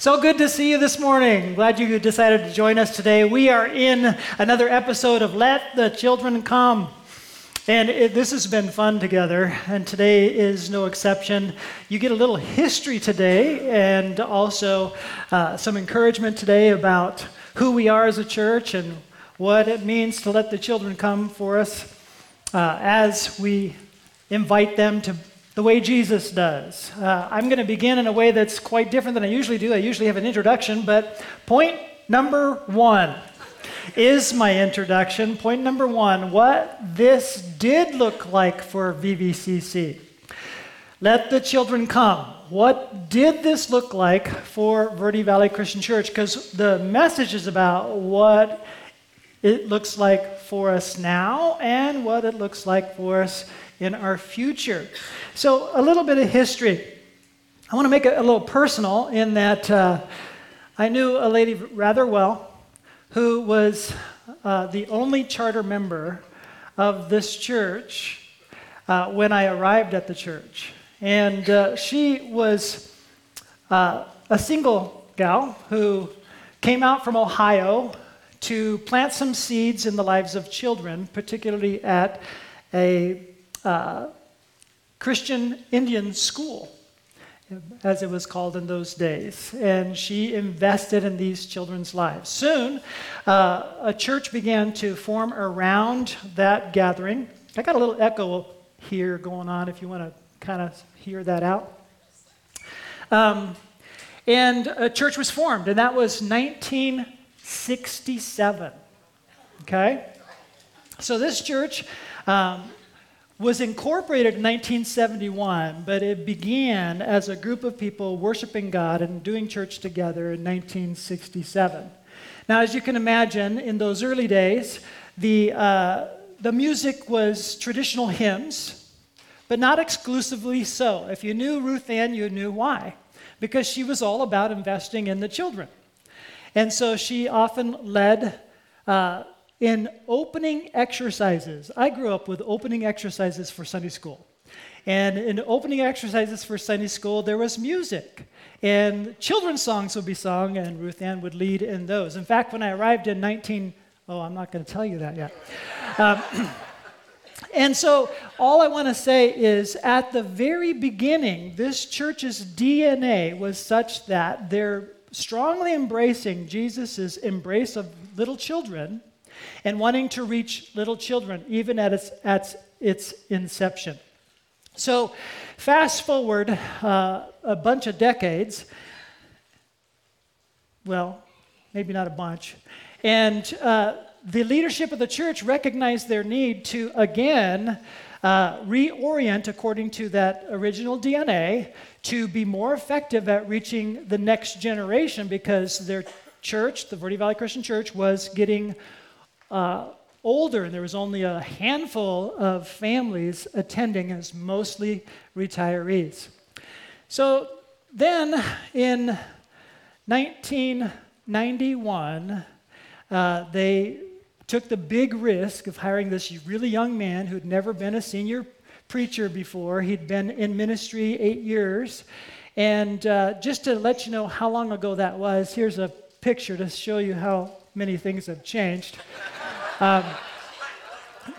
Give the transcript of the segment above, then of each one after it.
So good to see you this morning. Glad you decided to join us today. We are in another episode of Let the Children Come. And it, this has been fun together, and today is no exception. You get a little history today, and also uh, some encouragement today about who we are as a church and what it means to let the children come for us uh, as we invite them to the way Jesus does. Uh, I'm going to begin in a way that's quite different than I usually do. I usually have an introduction, but point number one is my introduction. Point number one what this did look like for VVCC. Let the children come. What did this look like for Verde Valley Christian Church? Because the message is about what it looks like for us now and what it looks like for us in our future. So, a little bit of history. I want to make it a little personal in that uh, I knew a lady rather well who was uh, the only charter member of this church uh, when I arrived at the church. And uh, she was uh, a single gal who came out from Ohio to plant some seeds in the lives of children, particularly at a uh, Christian Indian school, as it was called in those days. And she invested in these children's lives. Soon, uh, a church began to form around that gathering. I got a little echo here going on if you want to kind of hear that out. Um, and a church was formed, and that was 1967. Okay? So this church um, was incorporated in 1971, but it began as a group of people worshiping God and doing church together in 1967. Now, as you can imagine, in those early days, the, uh, the music was traditional hymns, but not exclusively so. If you knew Ruth Ann, you knew why. Because she was all about investing in the children. And so she often led uh, in opening exercises. I grew up with opening exercises for Sunday school. And in opening exercises for Sunday school, there was music. And children's songs would be sung, and Ruth Ann would lead in those. In fact, when I arrived in 19, oh, I'm not going to tell you that yet. Um, and so, all I want to say is at the very beginning, this church's DNA was such that they're strongly embracing Jesus' embrace of little children and wanting to reach little children, even at its, at its inception. So, fast forward uh, a bunch of decades, well, maybe not a bunch, and uh, the leadership of the church recognized their need to again uh, reorient according to that original DNA to be more effective at reaching the next generation because their church, the Verde Valley Christian Church, was getting uh, older, and there was only a handful of families attending as mostly retirees. So then in 1991, uh, they took the big risk of hiring this really young man who'd never been a senior preacher before. He'd been in ministry eight years. And uh, just to let you know how long ago that was, here's a picture to show you how many things have changed. Um,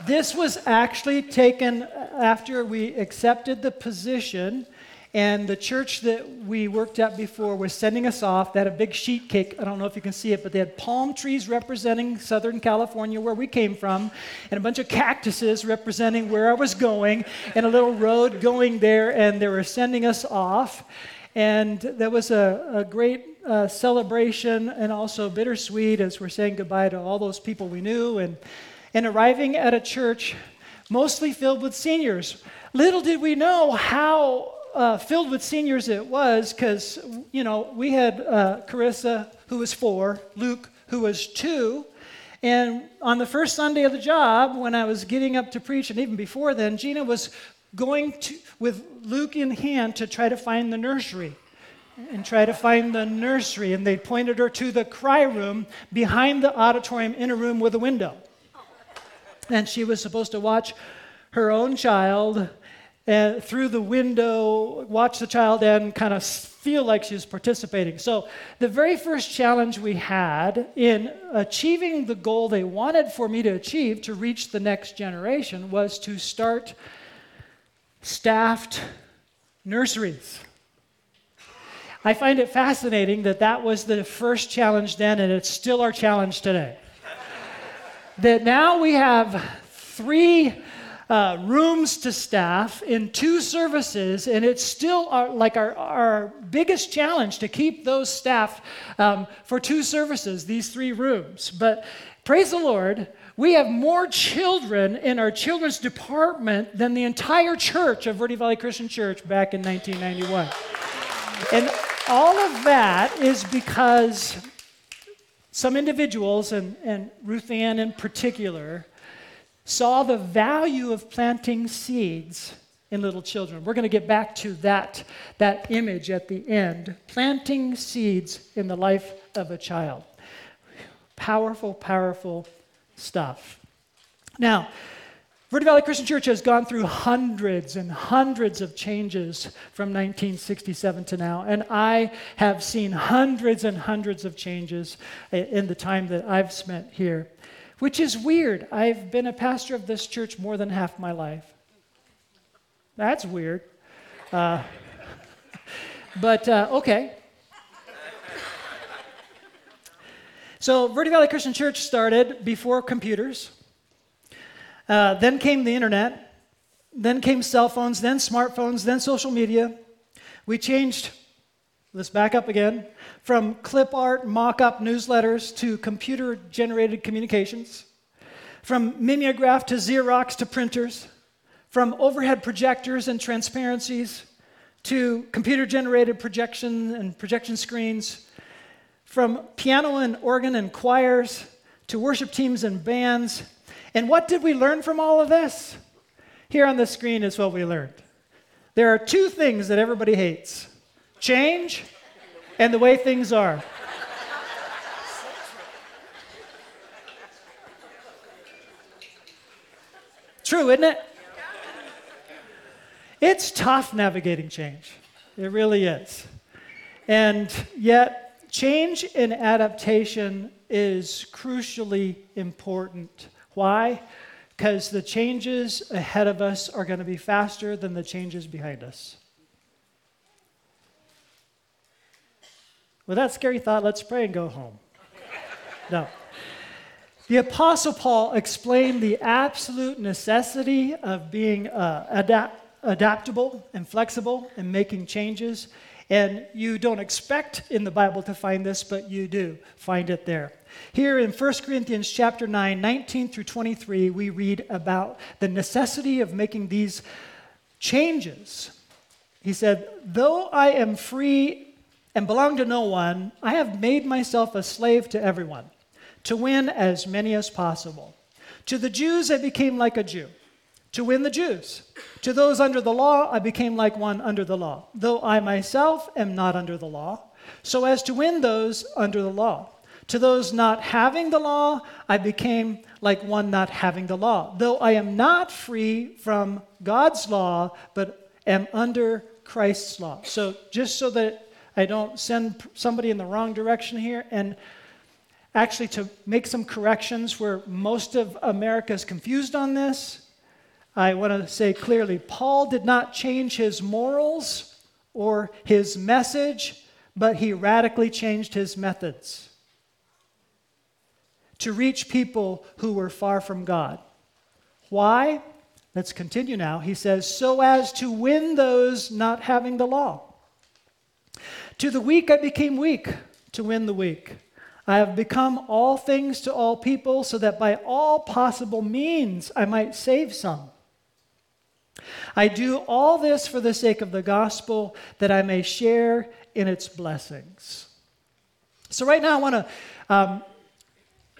this was actually taken after we accepted the position, and the church that we worked at before was sending us off. They had a big sheet cake. I don't know if you can see it, but they had palm trees representing Southern California, where we came from, and a bunch of cactuses representing where I was going, and a little road going there, and they were sending us off. And there was a, a great uh, celebration and also bittersweet as we're saying goodbye to all those people we knew and, and arriving at a church mostly filled with seniors. Little did we know how uh, filled with seniors it was because, you know, we had uh, Carissa, who was four, Luke, who was two. And on the first Sunday of the job, when I was getting up to preach, and even before then, Gina was going to, with Luke in hand to try to find the nursery and try to find the nursery. And they pointed her to the cry room behind the auditorium in a room with a window. And she was supposed to watch her own child uh, through the window, watch the child and kind of feel like she was participating. So, the very first challenge we had in achieving the goal they wanted for me to achieve to reach the next generation was to start staffed nurseries. I find it fascinating that that was the first challenge then, and it's still our challenge today. that now we have three uh, rooms to staff in two services, and it's still our, like our, our biggest challenge to keep those staff um, for two services, these three rooms. But praise the Lord, we have more children in our children's department than the entire church of Verde Valley Christian Church back in 1991. And all of that is because some individuals, and, and Ruth Ann in particular, saw the value of planting seeds in little children. We're going to get back to that, that image at the end. Planting seeds in the life of a child. Powerful, powerful stuff. Now, Verde Valley Christian Church has gone through hundreds and hundreds of changes from 1967 to now, and I have seen hundreds and hundreds of changes in the time that I've spent here which is weird. I've been a pastor of this church more than half my life. That's weird. Uh, but uh, okay. So, Verde Valley Christian Church started before computers. Uh, then came the internet. Then came cell phones, then smartphones, then social media. We changed, let's back up again from clip art mock up newsletters to computer generated communications, from mimeograph to Xerox to printers, from overhead projectors and transparencies to computer generated projection and projection screens, from piano and organ and choirs to worship teams and bands. And what did we learn from all of this? Here on the screen is what we learned. There are two things that everybody hates change and the way things are. True, isn't it? It's tough navigating change. It really is. And yet, change and adaptation is crucially important. Why? Because the changes ahead of us are going to be faster than the changes behind us. With that scary thought, let's pray and go home. no. The Apostle Paul explained the absolute necessity of being uh, adapt- adaptable and flexible and making changes. And you don't expect in the Bible to find this, but you do find it there. Here in 1 Corinthians chapter 9, 19 through 23, we read about the necessity of making these changes. He said, Though I am free and belong to no one, I have made myself a slave to everyone, to win as many as possible. To the Jews, I became like a Jew, to win the Jews. To those under the law, I became like one under the law, though I myself am not under the law, so as to win those under the law. To those not having the law, I became like one not having the law, though I am not free from God's law, but am under Christ's law. So, just so that I don't send somebody in the wrong direction here. And actually, to make some corrections where most of America is confused on this, I want to say clearly Paul did not change his morals or his message, but he radically changed his methods to reach people who were far from God. Why? Let's continue now. He says, so as to win those not having the law. To the weak I became weak to win the weak. I have become all things to all people so that by all possible means I might save some. I do all this for the sake of the gospel that I may share in its blessings. So, right now, I want to um,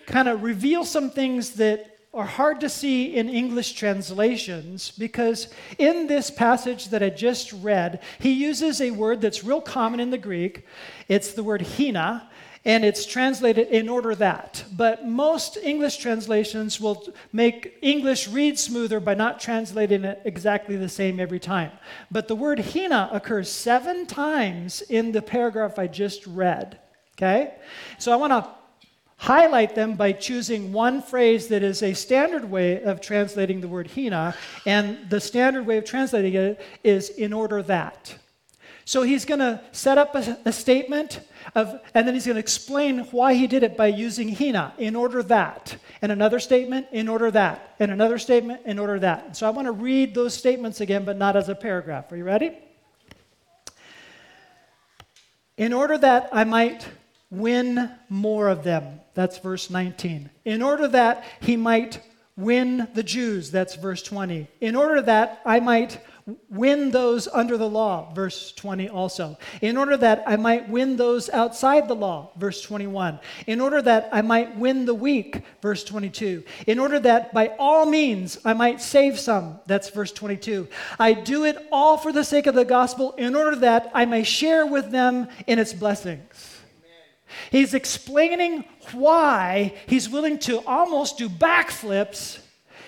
kind of reveal some things that are hard to see in English translations because in this passage that I just read, he uses a word that's real common in the Greek. It's the word hina, and it's translated in order that. But most English translations will make English read smoother by not translating it exactly the same every time. But the word hina occurs seven times in the paragraph I just read. Okay? So I want to highlight them by choosing one phrase that is a standard way of translating the word hina, and the standard way of translating it is in order that. So he's going to set up a, a statement of, and then he's going to explain why he did it by using hina, in order that, and another statement, in order that, and another statement, in order that. So I want to read those statements again, but not as a paragraph. Are you ready? In order that I might win more of them. That's verse 19. In order that he might win the Jews. That's verse 20. In order that I might win those under the law, verse 20 also. In order that I might win those outside the law, verse 21. In order that I might win the weak, verse 22. In order that by all means I might save some, that's verse 22. I do it all for the sake of the gospel, in order that I may share with them in its blessings. He's explaining why he's willing to almost do backflips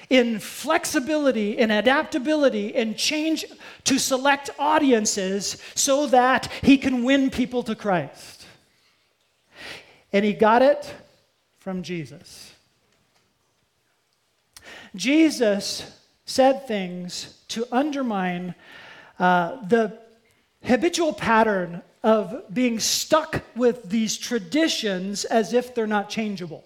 in flexibility in adaptability and change to select audiences so that he can win people to Christ. And he got it from Jesus. Jesus said things to undermine uh, the habitual pattern of being stuck with these traditions as if they're not changeable.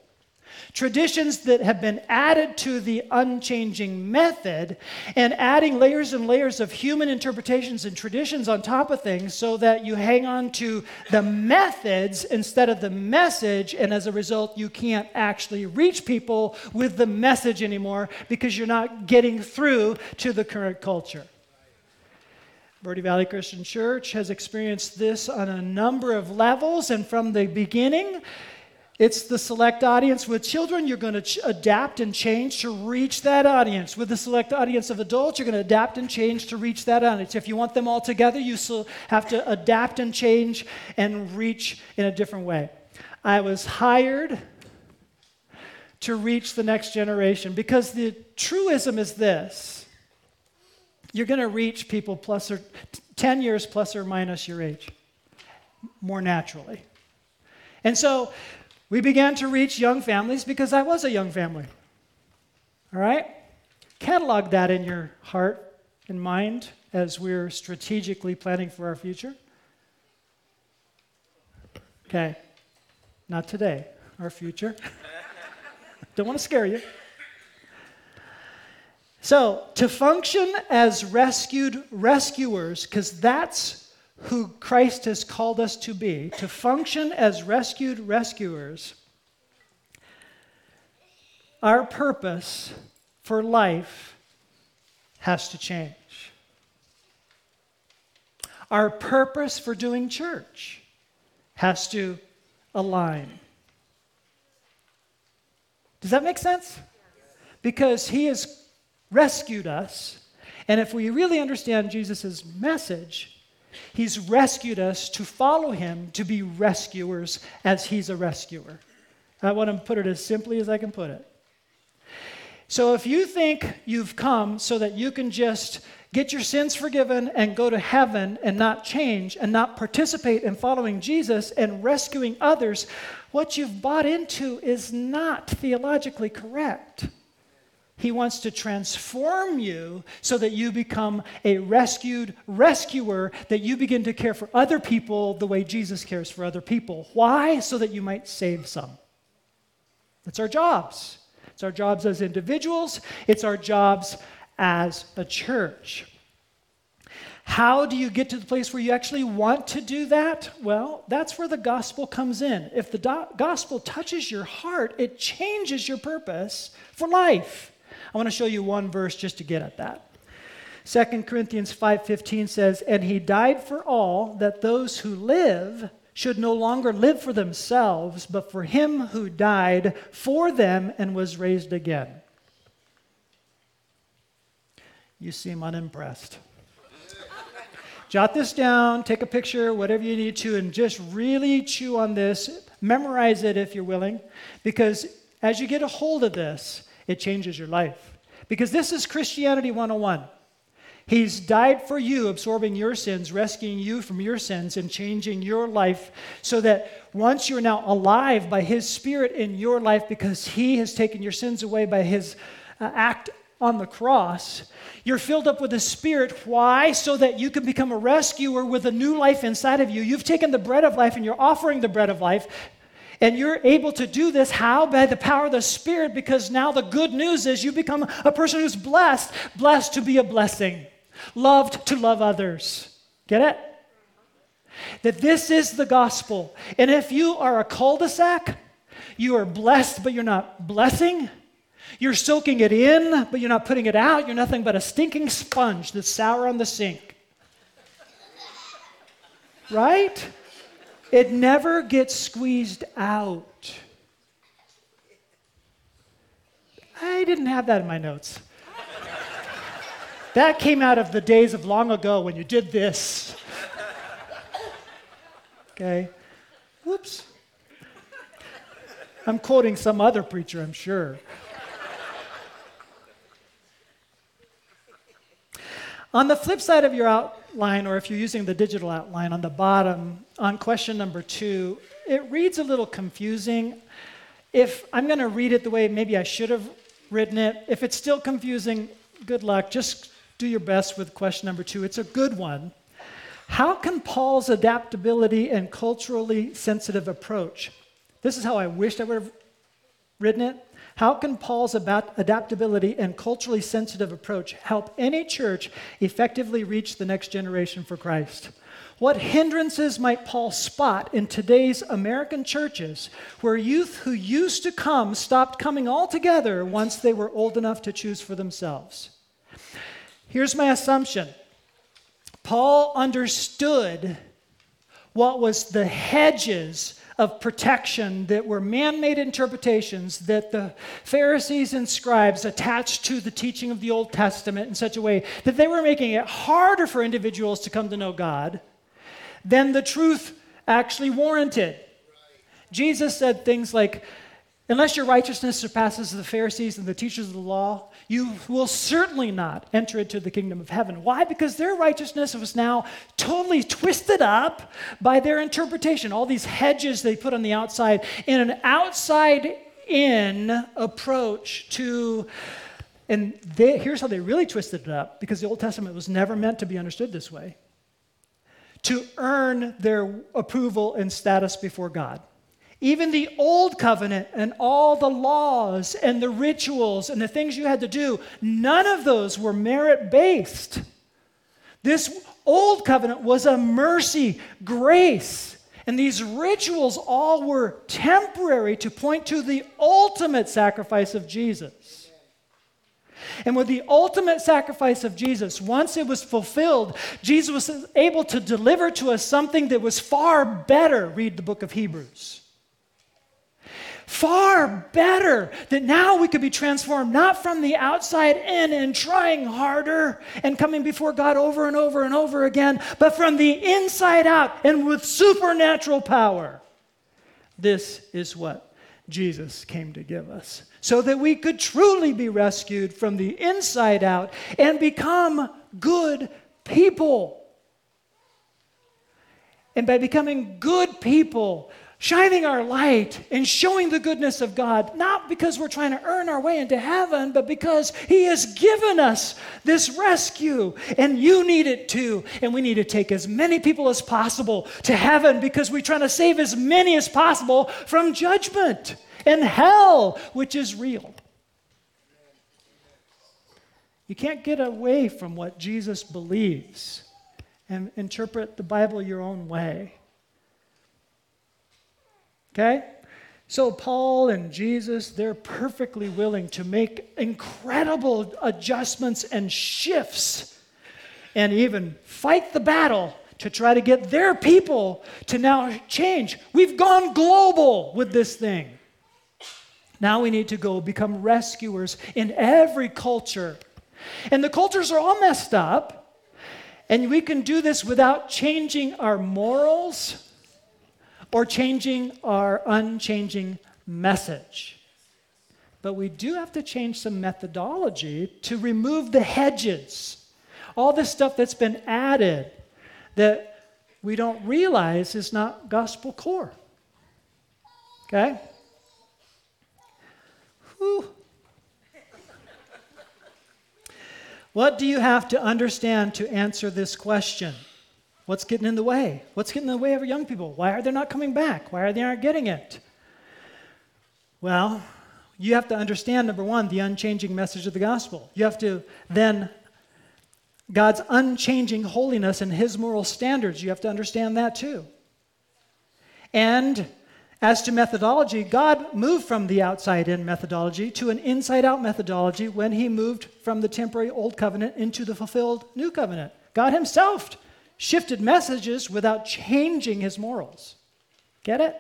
Traditions that have been added to the unchanging method and adding layers and layers of human interpretations and traditions on top of things so that you hang on to the methods instead of the message. And as a result, you can't actually reach people with the message anymore because you're not getting through to the current culture. Verde Valley Christian Church has experienced this on a number of levels, and from the beginning, it's the select audience with children. You're going to ch- adapt and change to reach that audience. With the select audience of adults, you're going to adapt and change to reach that audience. If you want them all together, you still have to adapt and change and reach in a different way. I was hired to reach the next generation because the truism is this you're going to reach people plus or 10 years plus or minus your age more naturally. And so we began to reach young families because I was a young family. All right? Catalog that in your heart and mind as we're strategically planning for our future. Okay. Not today, our future. Don't want to scare you. So, to function as rescued rescuers, because that's who Christ has called us to be, to function as rescued rescuers, our purpose for life has to change. Our purpose for doing church has to align. Does that make sense? Because he has rescued us. And if we really understand Jesus' message, he's rescued us to follow him, to be rescuers as he's a rescuer. I want to put it as simply as I can put it. So if you think you've come so that you can just get your sins forgiven and go to heaven and not change and not participate in following Jesus and rescuing others, what you've bought into is not theologically correct. He wants to transform you so that you become a rescued rescuer, that you begin to care for other people the way Jesus cares for other people. Why? So that you might save some. It's our jobs. It's our jobs as individuals, it's our jobs as a church. How do you get to the place where you actually want to do that? Well, that's where the gospel comes in. If the do- gospel touches your heart, it changes your purpose for life. I want to show you one verse just to get at that. 2 Corinthians 5:15 says, "And he died for all that those who live should no longer live for themselves, but for him who died for them and was raised again." You seem unimpressed. Jot this down, take a picture, whatever you need to, and just really chew on this. Memorize it if you're willing, because as you get a hold of this, it changes your life. Because this is Christianity 101. He's died for you, absorbing your sins, rescuing you from your sins, and changing your life so that once you're now alive by His Spirit in your life because He has taken your sins away by His uh, act on the cross, you're filled up with the Spirit. Why? So that you can become a rescuer with a new life inside of you. You've taken the bread of life and you're offering the bread of life. And you're able to do this how? By the power of the Spirit, because now the good news is you become a person who's blessed, blessed to be a blessing loved to love others. Get it? That this is the gospel. And if you are a cul de sac, you are blessed, but you're not blessing. You're soaking it in, but you're not putting it out. You're nothing but a stinking sponge that's sour on the sink. Right? It never gets squeezed out. I didn't have that in my notes. That came out of the days of long ago when you did this. Okay? Whoops. I'm quoting some other preacher, I'm sure. on the flip side of your outline, or if you're using the digital outline on the bottom, on question number two, it reads a little confusing. If I'm going to read it the way maybe I should have written it, if it's still confusing, good luck. Just do your best with question number two. It's a good one. How can Paul's adaptability and culturally sensitive approach, this is how I wished I would have written it. How can Paul's adaptability and culturally sensitive approach help any church effectively reach the next generation for Christ? What hindrances might Paul spot in today's American churches where youth who used to come stopped coming altogether once they were old enough to choose for themselves? Here's my assumption Paul understood what was the hedges of protection that were man made interpretations that the Pharisees and scribes attached to the teaching of the Old Testament in such a way that they were making it harder for individuals to come to know God than the truth actually warranted. Jesus said things like, Unless your righteousness surpasses the Pharisees and the teachers of the law, you will certainly not enter into the kingdom of heaven. Why? Because their righteousness was now totally twisted up by their interpretation. All these hedges they put on the outside in an outside in approach to. And they, here's how they really twisted it up because the Old Testament was never meant to be understood this way to earn their approval and status before God. Even the old covenant and all the laws and the rituals and the things you had to do, none of those were merit based. This old covenant was a mercy, grace. And these rituals all were temporary to point to the ultimate sacrifice of Jesus. And with the ultimate sacrifice of Jesus, once it was fulfilled, Jesus was able to deliver to us something that was far better. Read the book of Hebrews. Far better that now we could be transformed not from the outside in and trying harder and coming before God over and over and over again, but from the inside out and with supernatural power. This is what Jesus came to give us so that we could truly be rescued from the inside out and become good people. And by becoming good people, shining our light and showing the goodness of God, not because we're trying to earn our way into heaven, but because He has given us this rescue. And you need it too. And we need to take as many people as possible to heaven because we're trying to save as many as possible from judgment and hell, which is real. You can't get away from what Jesus believes and interpret the Bible your own way. Okay? So, Paul and Jesus, they're perfectly willing to make incredible adjustments and shifts and even fight the battle to try to get their people to now change. We've gone global with this thing. Now we need to go become rescuers in every culture. And the cultures are all messed up. And we can do this without changing our morals or changing our unchanging message. But we do have to change some methodology to remove the hedges, all this stuff that's been added that we don't realize is not gospel core. Okay? Whew. What do you have to understand to answer this question? What's getting in the way? What's getting in the way of our young people? Why are they not coming back? Why are they not getting it? Well, you have to understand number one, the unchanging message of the gospel. You have to then God's unchanging holiness and his moral standards. You have to understand that too. And as to methodology, God moved from the outside in methodology to an inside out methodology when he moved from the temporary old covenant into the fulfilled new covenant. God himself shifted messages without changing his morals. Get it?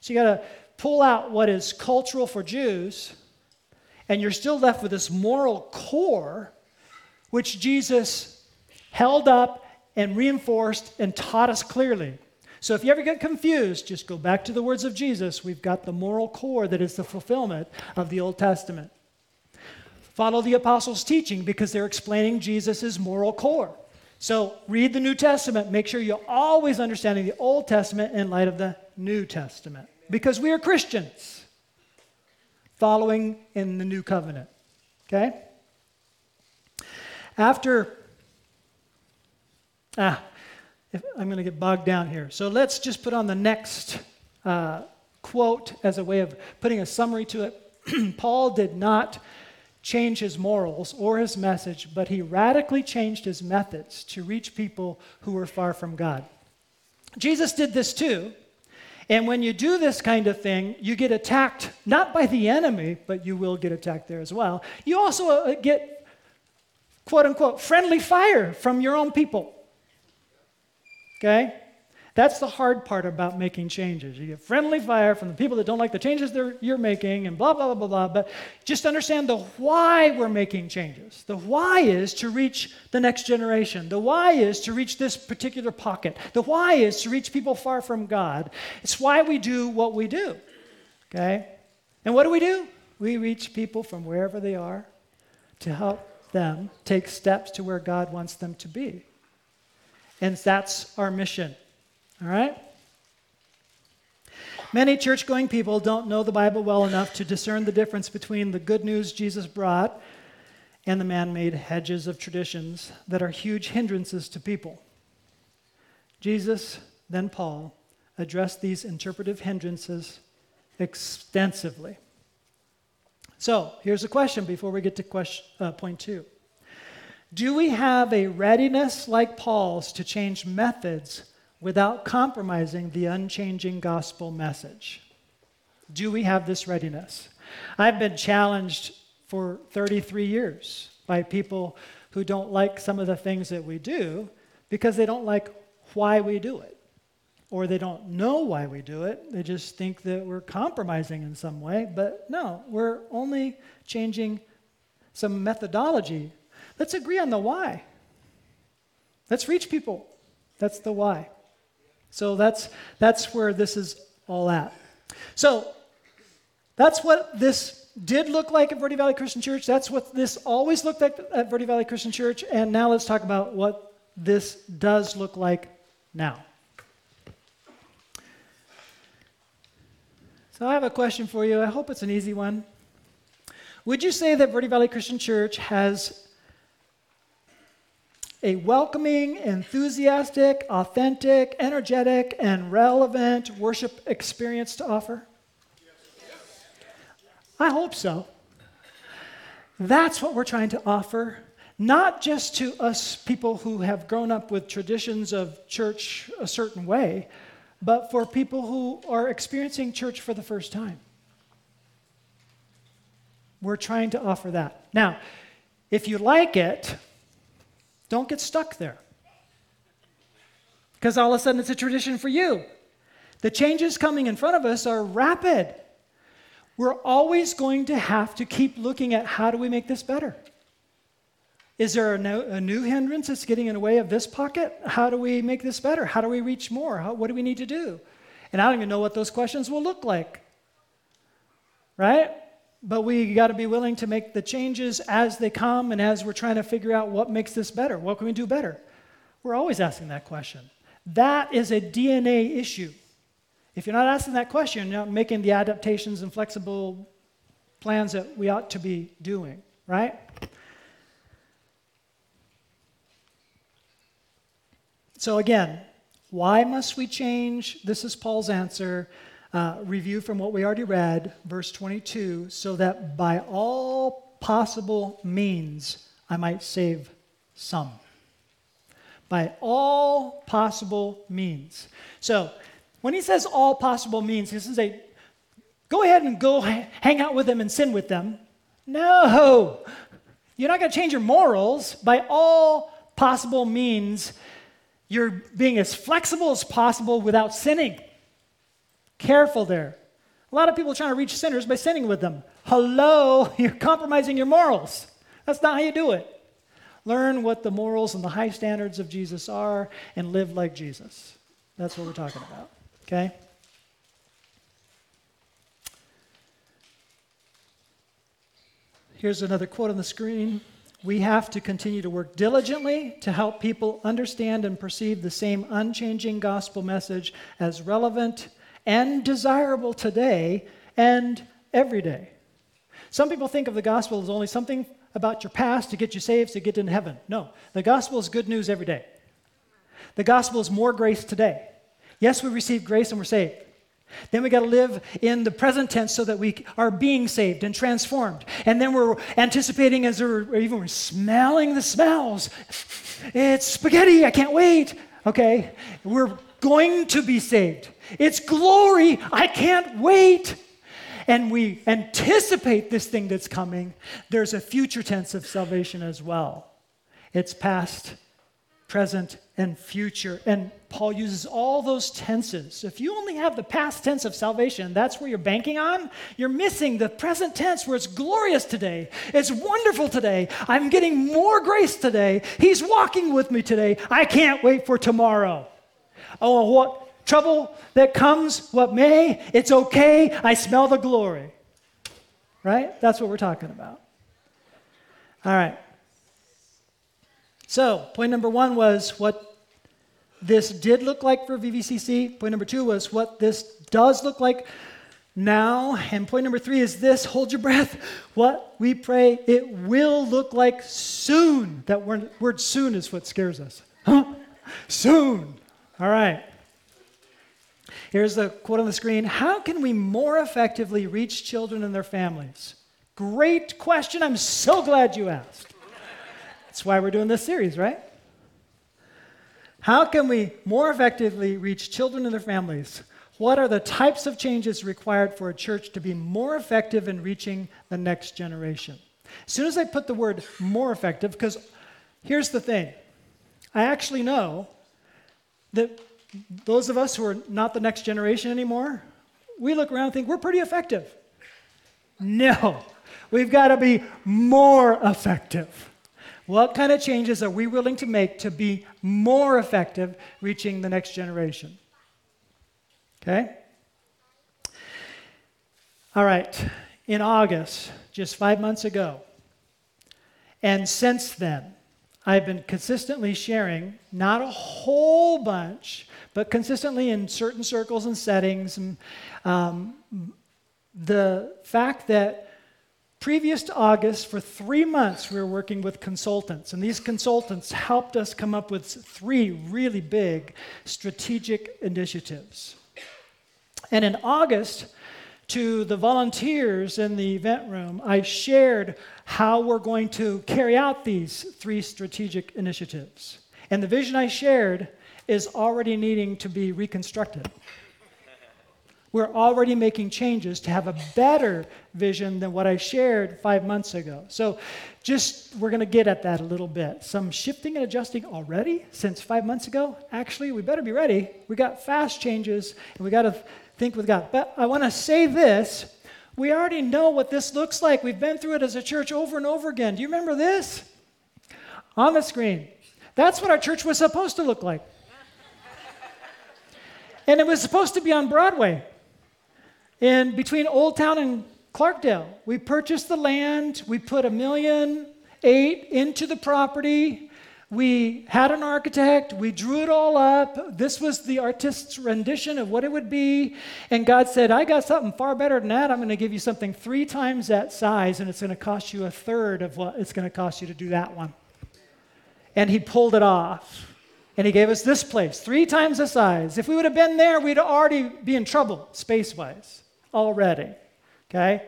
So you got to pull out what is cultural for Jews, and you're still left with this moral core, which Jesus held up and reinforced and taught us clearly. So if you ever get confused, just go back to the words of Jesus. We've got the moral core that is the fulfillment of the Old Testament. Follow the apostles' teaching because they're explaining Jesus' moral core. So read the New Testament. Make sure you're always understanding the Old Testament in light of the New Testament. Because we are Christians following in the new covenant. Okay? After, ah, I'm going to get bogged down here. So let's just put on the next uh, quote as a way of putting a summary to it. Paul did not change his morals or his message, but he radically changed his methods to reach people who were far from God. Jesus did this too. And when you do this kind of thing, you get attacked not by the enemy, but you will get attacked there as well. You also uh, get, quote unquote, friendly fire from your own people. Okay? That's the hard part about making changes. You get friendly fire from the people that don't like the changes you're making and blah, blah, blah, blah, blah. But just understand the why we're making changes. The why is to reach the next generation. The why is to reach this particular pocket. The why is to reach people far from God. It's why we do what we do. Okay? And what do we do? We reach people from wherever they are to help them take steps to where God wants them to be. And that's our mission. All right? Many church going people don't know the Bible well enough to discern the difference between the good news Jesus brought and the man made hedges of traditions that are huge hindrances to people. Jesus, then Paul, addressed these interpretive hindrances extensively. So, here's a question before we get to question, uh, point two. Do we have a readiness like Paul's to change methods without compromising the unchanging gospel message? Do we have this readiness? I've been challenged for 33 years by people who don't like some of the things that we do because they don't like why we do it. Or they don't know why we do it. They just think that we're compromising in some way. But no, we're only changing some methodology. Let's agree on the why. Let's reach people. That's the why. So that's, that's where this is all at. So that's what this did look like at Verde Valley Christian Church. That's what this always looked like at Verde Valley Christian Church. And now let's talk about what this does look like now. So I have a question for you. I hope it's an easy one. Would you say that Verde Valley Christian Church has a welcoming, enthusiastic, authentic, energetic, and relevant worship experience to offer? I hope so. That's what we're trying to offer, not just to us people who have grown up with traditions of church a certain way, but for people who are experiencing church for the first time. We're trying to offer that. Now, if you like it, don't get stuck there. Because all of a sudden it's a tradition for you. The changes coming in front of us are rapid. We're always going to have to keep looking at how do we make this better? Is there a, no, a, new hindrance that's getting in the way of this pocket? How do we make this better? How do we reach more? How, what do we need to do? And I don't even know what those questions will look like. Right? But we got to be willing to make the changes as they come and as we're trying to figure out what makes this better. What can we do better? We're always asking that question. That is a DNA issue. If you're not asking that question, you're not making the adaptations and flexible plans that we ought to be doing, right? So, again, why must we change? This is Paul's answer. Uh, review from what we already read, verse 22, so that by all possible means I might save some. By all possible means. So, when he says all possible means, he doesn't say, go ahead and go hang out with them and sin with them. No, you're not going to change your morals. By all possible means, you're being as flexible as possible without sinning. Careful there. A lot of people are trying to reach sinners by sinning with them. Hello, you're compromising your morals. That's not how you do it. Learn what the morals and the high standards of Jesus are and live like Jesus. That's what we're talking about. Okay? Here's another quote on the screen we have to continue to work diligently to help people understand and perceive the same unchanging gospel message as relevant and desirable today and every day. Some people think of the gospel as only something about your past to get you saved, to get into heaven. No, the gospel is good news every day. The gospel is more grace today. Yes, we receive grace and we're saved. Then we got to live in the present tense so that we are being saved and transformed. And then we're anticipating as we're even we're smelling the smells. It's spaghetti, I can't wait. Okay? We're going to be saved. It's glory, I can't wait. And we anticipate this thing that's coming. There's a future tense of salvation as well. It's past, present, and future. And Paul uses all those tenses. If you only have the past tense of salvation, that's where you're banking on, you're missing the present tense where it's glorious today. It's wonderful today. I'm getting more grace today. He's walking with me today. I can't wait for tomorrow. Oh, what trouble that comes, what may, it's okay. I smell the glory. Right? That's what we're talking about. All right. So, point number one was what this did look like for VVCC. Point number two was what this does look like now. And point number three is this hold your breath. What we pray it will look like soon. That word, word soon is what scares us. Huh? Soon. All right. Here's the quote on the screen How can we more effectively reach children and their families? Great question. I'm so glad you asked. That's why we're doing this series, right? How can we more effectively reach children and their families? What are the types of changes required for a church to be more effective in reaching the next generation? As soon as I put the word more effective, because here's the thing I actually know that those of us who are not the next generation anymore, we look around and think we're pretty effective. No, we've got to be more effective. What kind of changes are we willing to make to be more effective reaching the next generation? Okay? All right. In August, just five months ago, and since then, I've been consistently sharing, not a whole bunch, but consistently in certain circles and settings, um, the fact that Previous to August, for three months, we were working with consultants, and these consultants helped us come up with three really big strategic initiatives. And in August, to the volunteers in the event room, I shared how we're going to carry out these three strategic initiatives. And the vision I shared is already needing to be reconstructed. We're already making changes to have a better vision than what I shared five months ago. So, just we're going to get at that a little bit. Some shifting and adjusting already since five months ago. Actually, we better be ready. We got fast changes, and we got to think with God. But I want to say this we already know what this looks like. We've been through it as a church over and over again. Do you remember this? on the screen. That's what our church was supposed to look like. And it was supposed to be on Broadway in between Old Town and Clarkdale. We purchased the land, we put a million eight into the property. We had an architect, we drew it all up. This was the artist's rendition of what it would be. And God said, I got something far better than that. I'm going to give you something three times that size, and it's going to cost you a third of what it's going to cost you to do that one. And He pulled it off. And He gave us this place, three times the size. If we would have been there, we'd already be in trouble space wise, already. Okay?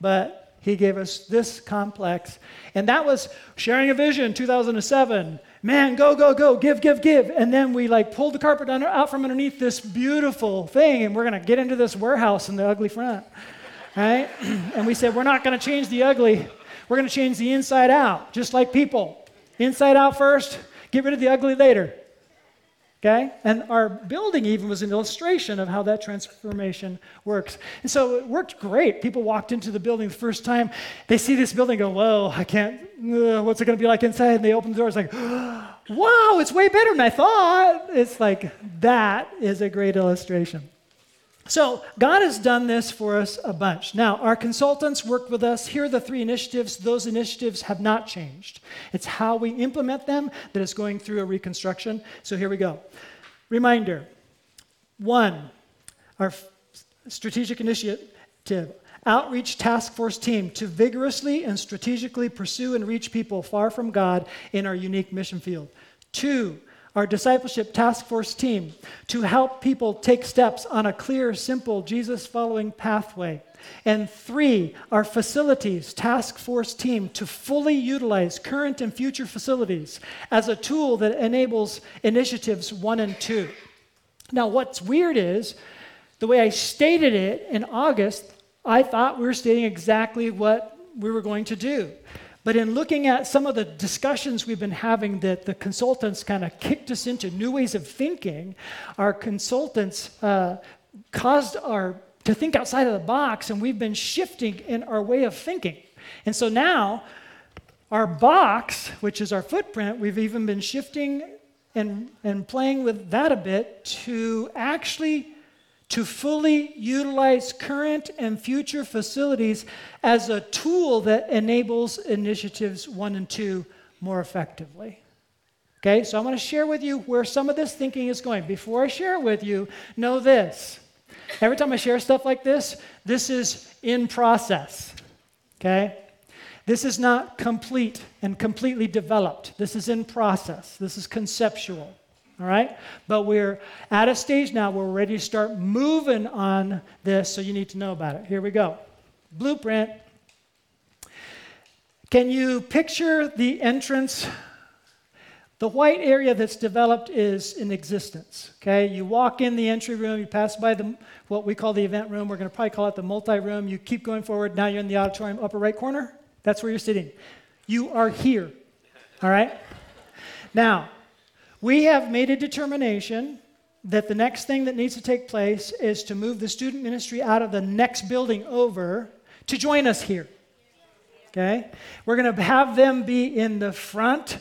But he gave us this complex. And that was sharing a vision 2007. Man, go, go, go, give, give, give. And then we like pulled the carpet under, out from underneath this beautiful thing, and we're going to get into this warehouse in the ugly front. Right? and we said, we're not going to change the ugly, we're going to change the inside out, just like people. Inside out first, get rid of the ugly later. Okay? And our building even was an illustration of how that transformation works. And so it worked great. People walked into the building the first time, they see this building, go, whoa, I can't, uh, what's it going to be like inside? And they open the door, it's like, wow, it's way better than I thought. It's like, that is a great illustration. So, God has done this for us a bunch. Now, our consultants worked with us. Here are the three initiatives. Those initiatives have not changed. It's how we implement them that is going through a reconstruction. So, here we go. Reminder one, our strategic initiative outreach task force team to vigorously and strategically pursue and reach people far from God in our unique mission field. Two, our discipleship task force team to help people take steps on a clear, simple, Jesus following pathway. And three, our facilities task force team to fully utilize current and future facilities as a tool that enables initiatives one and two. Now, what's weird is the way I stated it in August, I thought we were stating exactly what we were going to do. But in looking at some of the discussions we've been having that the consultants kind of kicked us into new ways of thinking, our consultants uh, caused our to think outside of the box, and we've been shifting in our way of thinking. And so now, our box, which is our footprint, we've even been shifting and, and playing with that a bit to actually to fully utilize current and future facilities as a tool that enables initiatives one and two more effectively. Okay, so I'm going to share with you where some of this thinking is going. Before I share it with you, know this. Every time I share stuff like this, this is in process. Okay? This is not complete and completely developed. This is in process. This is conceptual. All right? But we're at a stage now where we're ready to start moving on this, so you need to know about it. Here we go. Blueprint. Can you picture the entrance? The white area that's developed is in existence. Okay, you walk in the entry room, you pass by the what we call the event room. We're going to probably call it the multi-room. You keep going forward. Now you're in the auditorium, upper right corner. That's where you're sitting. You are here. All right. Now, we have made a determination that the next thing that needs to take place is to move the student ministry out of the next building over to join us here. Okay? We're going to have them be in the front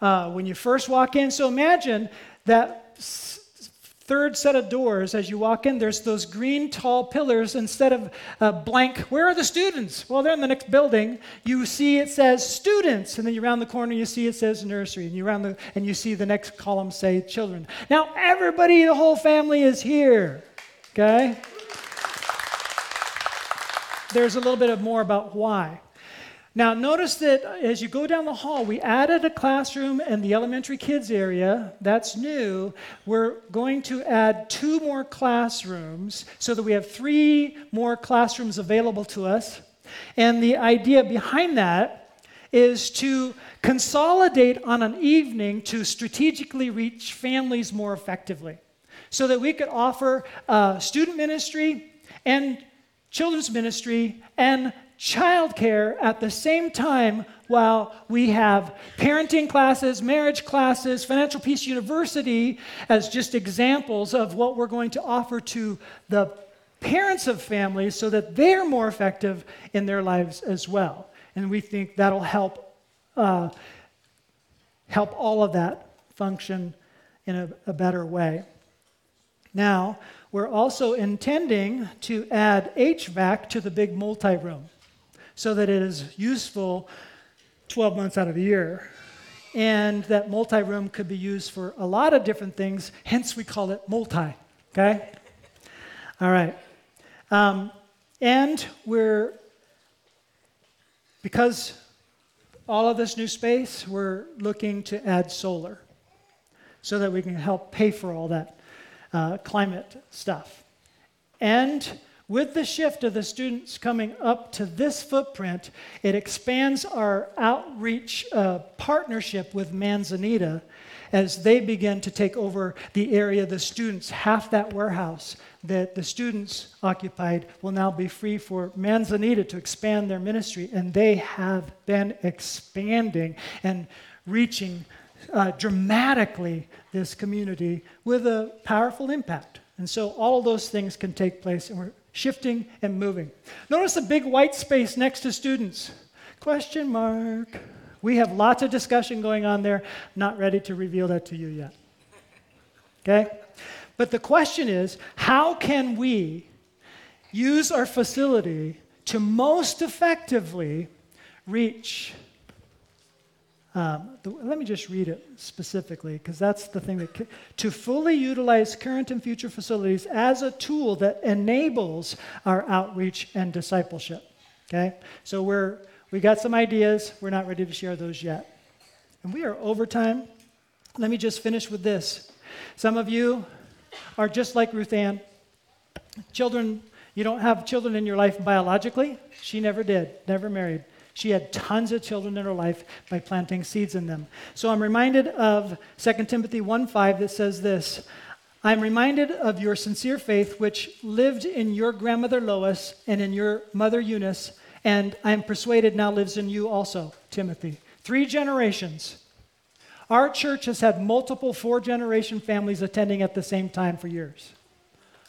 uh, when you first walk in. So imagine that third set of doors as you walk in there's those green tall pillars instead of a blank where are the students? Well they're in the next building. You see it says students and then you round the corner you see it says nursery and you round the and you see the next column say children. Now everybody the whole family is here okay? There's a little bit of more about why now, notice that as you go down the hall, we added a classroom and the elementary kids area. That's new. We're going to add two more classrooms so that we have three more classrooms available to us. And the idea behind that is to consolidate on an evening to strategically reach families more effectively so that we could offer uh, student ministry and children's ministry and childcare at the same time while we have parenting classes, marriage classes, Financial Peace University as just examples of what we're going to offer to the parents of families so that they're more effective in their lives as well. And we think that'll help. Uh, help all of that function in a, a better way. Now, we're also intending to add HVAC to the big multi room so that it is useful 12 months out of the year. And that multi room could be used for a lot of different things, hence, we call it multi. Okay? All right. Um, and we're, because all of this new space, we're looking to add solar so that we can help pay for all that uh, climate stuff. And with the shift of the students coming up to this footprint, it expands our outreach uh, partnership with Manzanita as they begin to take over the area the students, half that warehouse that the students occupied, will now be free for Manzanita to expand their ministry. And they have been expanding and reaching uh, dramatically this community with a powerful impact. And so all those things can take place, and we're shifting and moving. Notice the big white space next to students. Question mark. We have lots of discussion going on there. Not ready to reveal that to you yet. Okay? But the question is how can we use our facility to most effectively reach um, the, let me just read it specifically, because that's the thing that to fully utilize current and future facilities as a tool that enables our outreach and discipleship. Okay, so we're we got some ideas. We're not ready to share those yet, and we are over time. Let me just finish with this. Some of you are just like Ruth Ann. Children, you don't have children in your life biologically. She never did. Never married. She had tons of children in her life by planting seeds in them. So I'm reminded of 2 Timothy 1:5 that says this I'm reminded of your sincere faith, which lived in your grandmother Lois and in your mother Eunice, and I am persuaded now lives in you also, Timothy. Three generations. Our church has had multiple four generation families attending at the same time for years.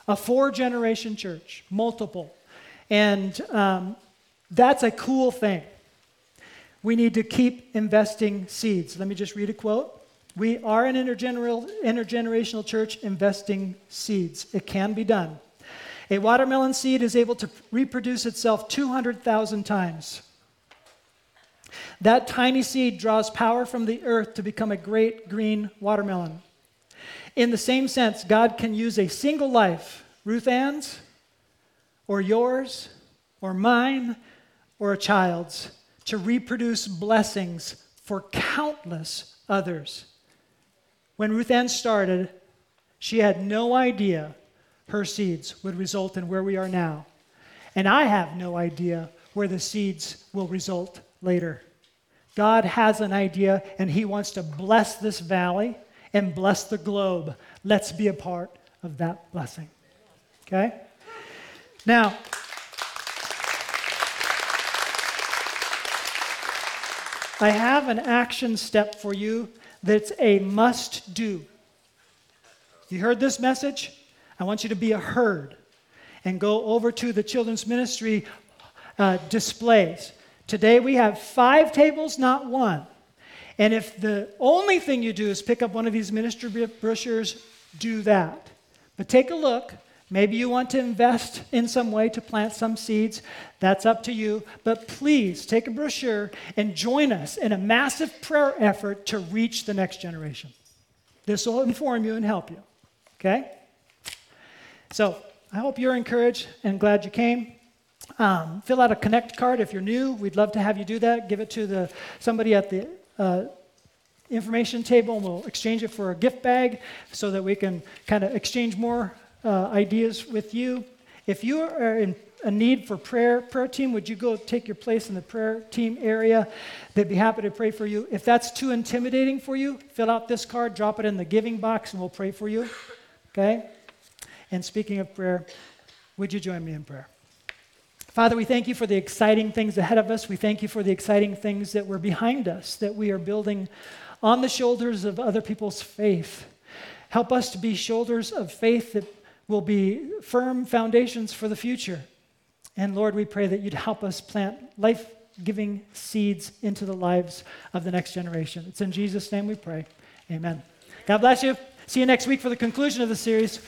A four generation church, multiple. And um, that's a cool thing we need to keep investing seeds. Let me just read a quote. We are an intergener- intergenerational church investing seeds. It can be done. A watermelon seed is able to reproduce itself 200,000 times. That tiny seed draws power from the earth to become a great green watermelon. In the same sense, God can use a single life, Ruth Ann's, or yours, or mine, or a child's, to reproduce blessings for countless others. When Ruth Ann started, she had no idea her seeds would result in where we are now. And I have no idea where the seeds will result later. God has an idea, and He wants to bless this valley and bless the globe. Let's be a part of that blessing. Okay? Now, I have an action step for you that's a must do. You heard this message? I want you to be a herd and go over to the children's ministry uh, displays. Today we have five tables, not one. And if the only thing you do is pick up one of these ministry brochures, do that. But take a look. Maybe you want to invest in some way to plant some seeds. That's up to you. But please take a brochure and join us in a massive prayer effort to reach the next generation. This will inform you and help you. Okay? So I hope you're encouraged and glad you came. Um, fill out a connect card if you're new. We'd love to have you do that. Give it to the somebody at the uh, information table, and we'll exchange it for a gift bag so that we can kind of exchange more uh, ideas with you. If you are in a need for prayer, prayer team, would you go take your place in the prayer team area? They'd be happy to pray for you. If that's too intimidating for you, fill out this card, drop it in the giving box, and we'll pray for you. Okay? And speaking of prayer, would you join me in prayer? Father, we thank you for the exciting things ahead of us. We thank you for the exciting things that were behind us, that we are building on the shoulders of other people's faith. Help us to be shoulders of faith that will be firm foundations for the future. And Lord, we pray that you'd help us plant life giving seeds into the lives of the next generation. It's in Jesus' name we pray. Amen. God bless you. See you next week for the conclusion of the series.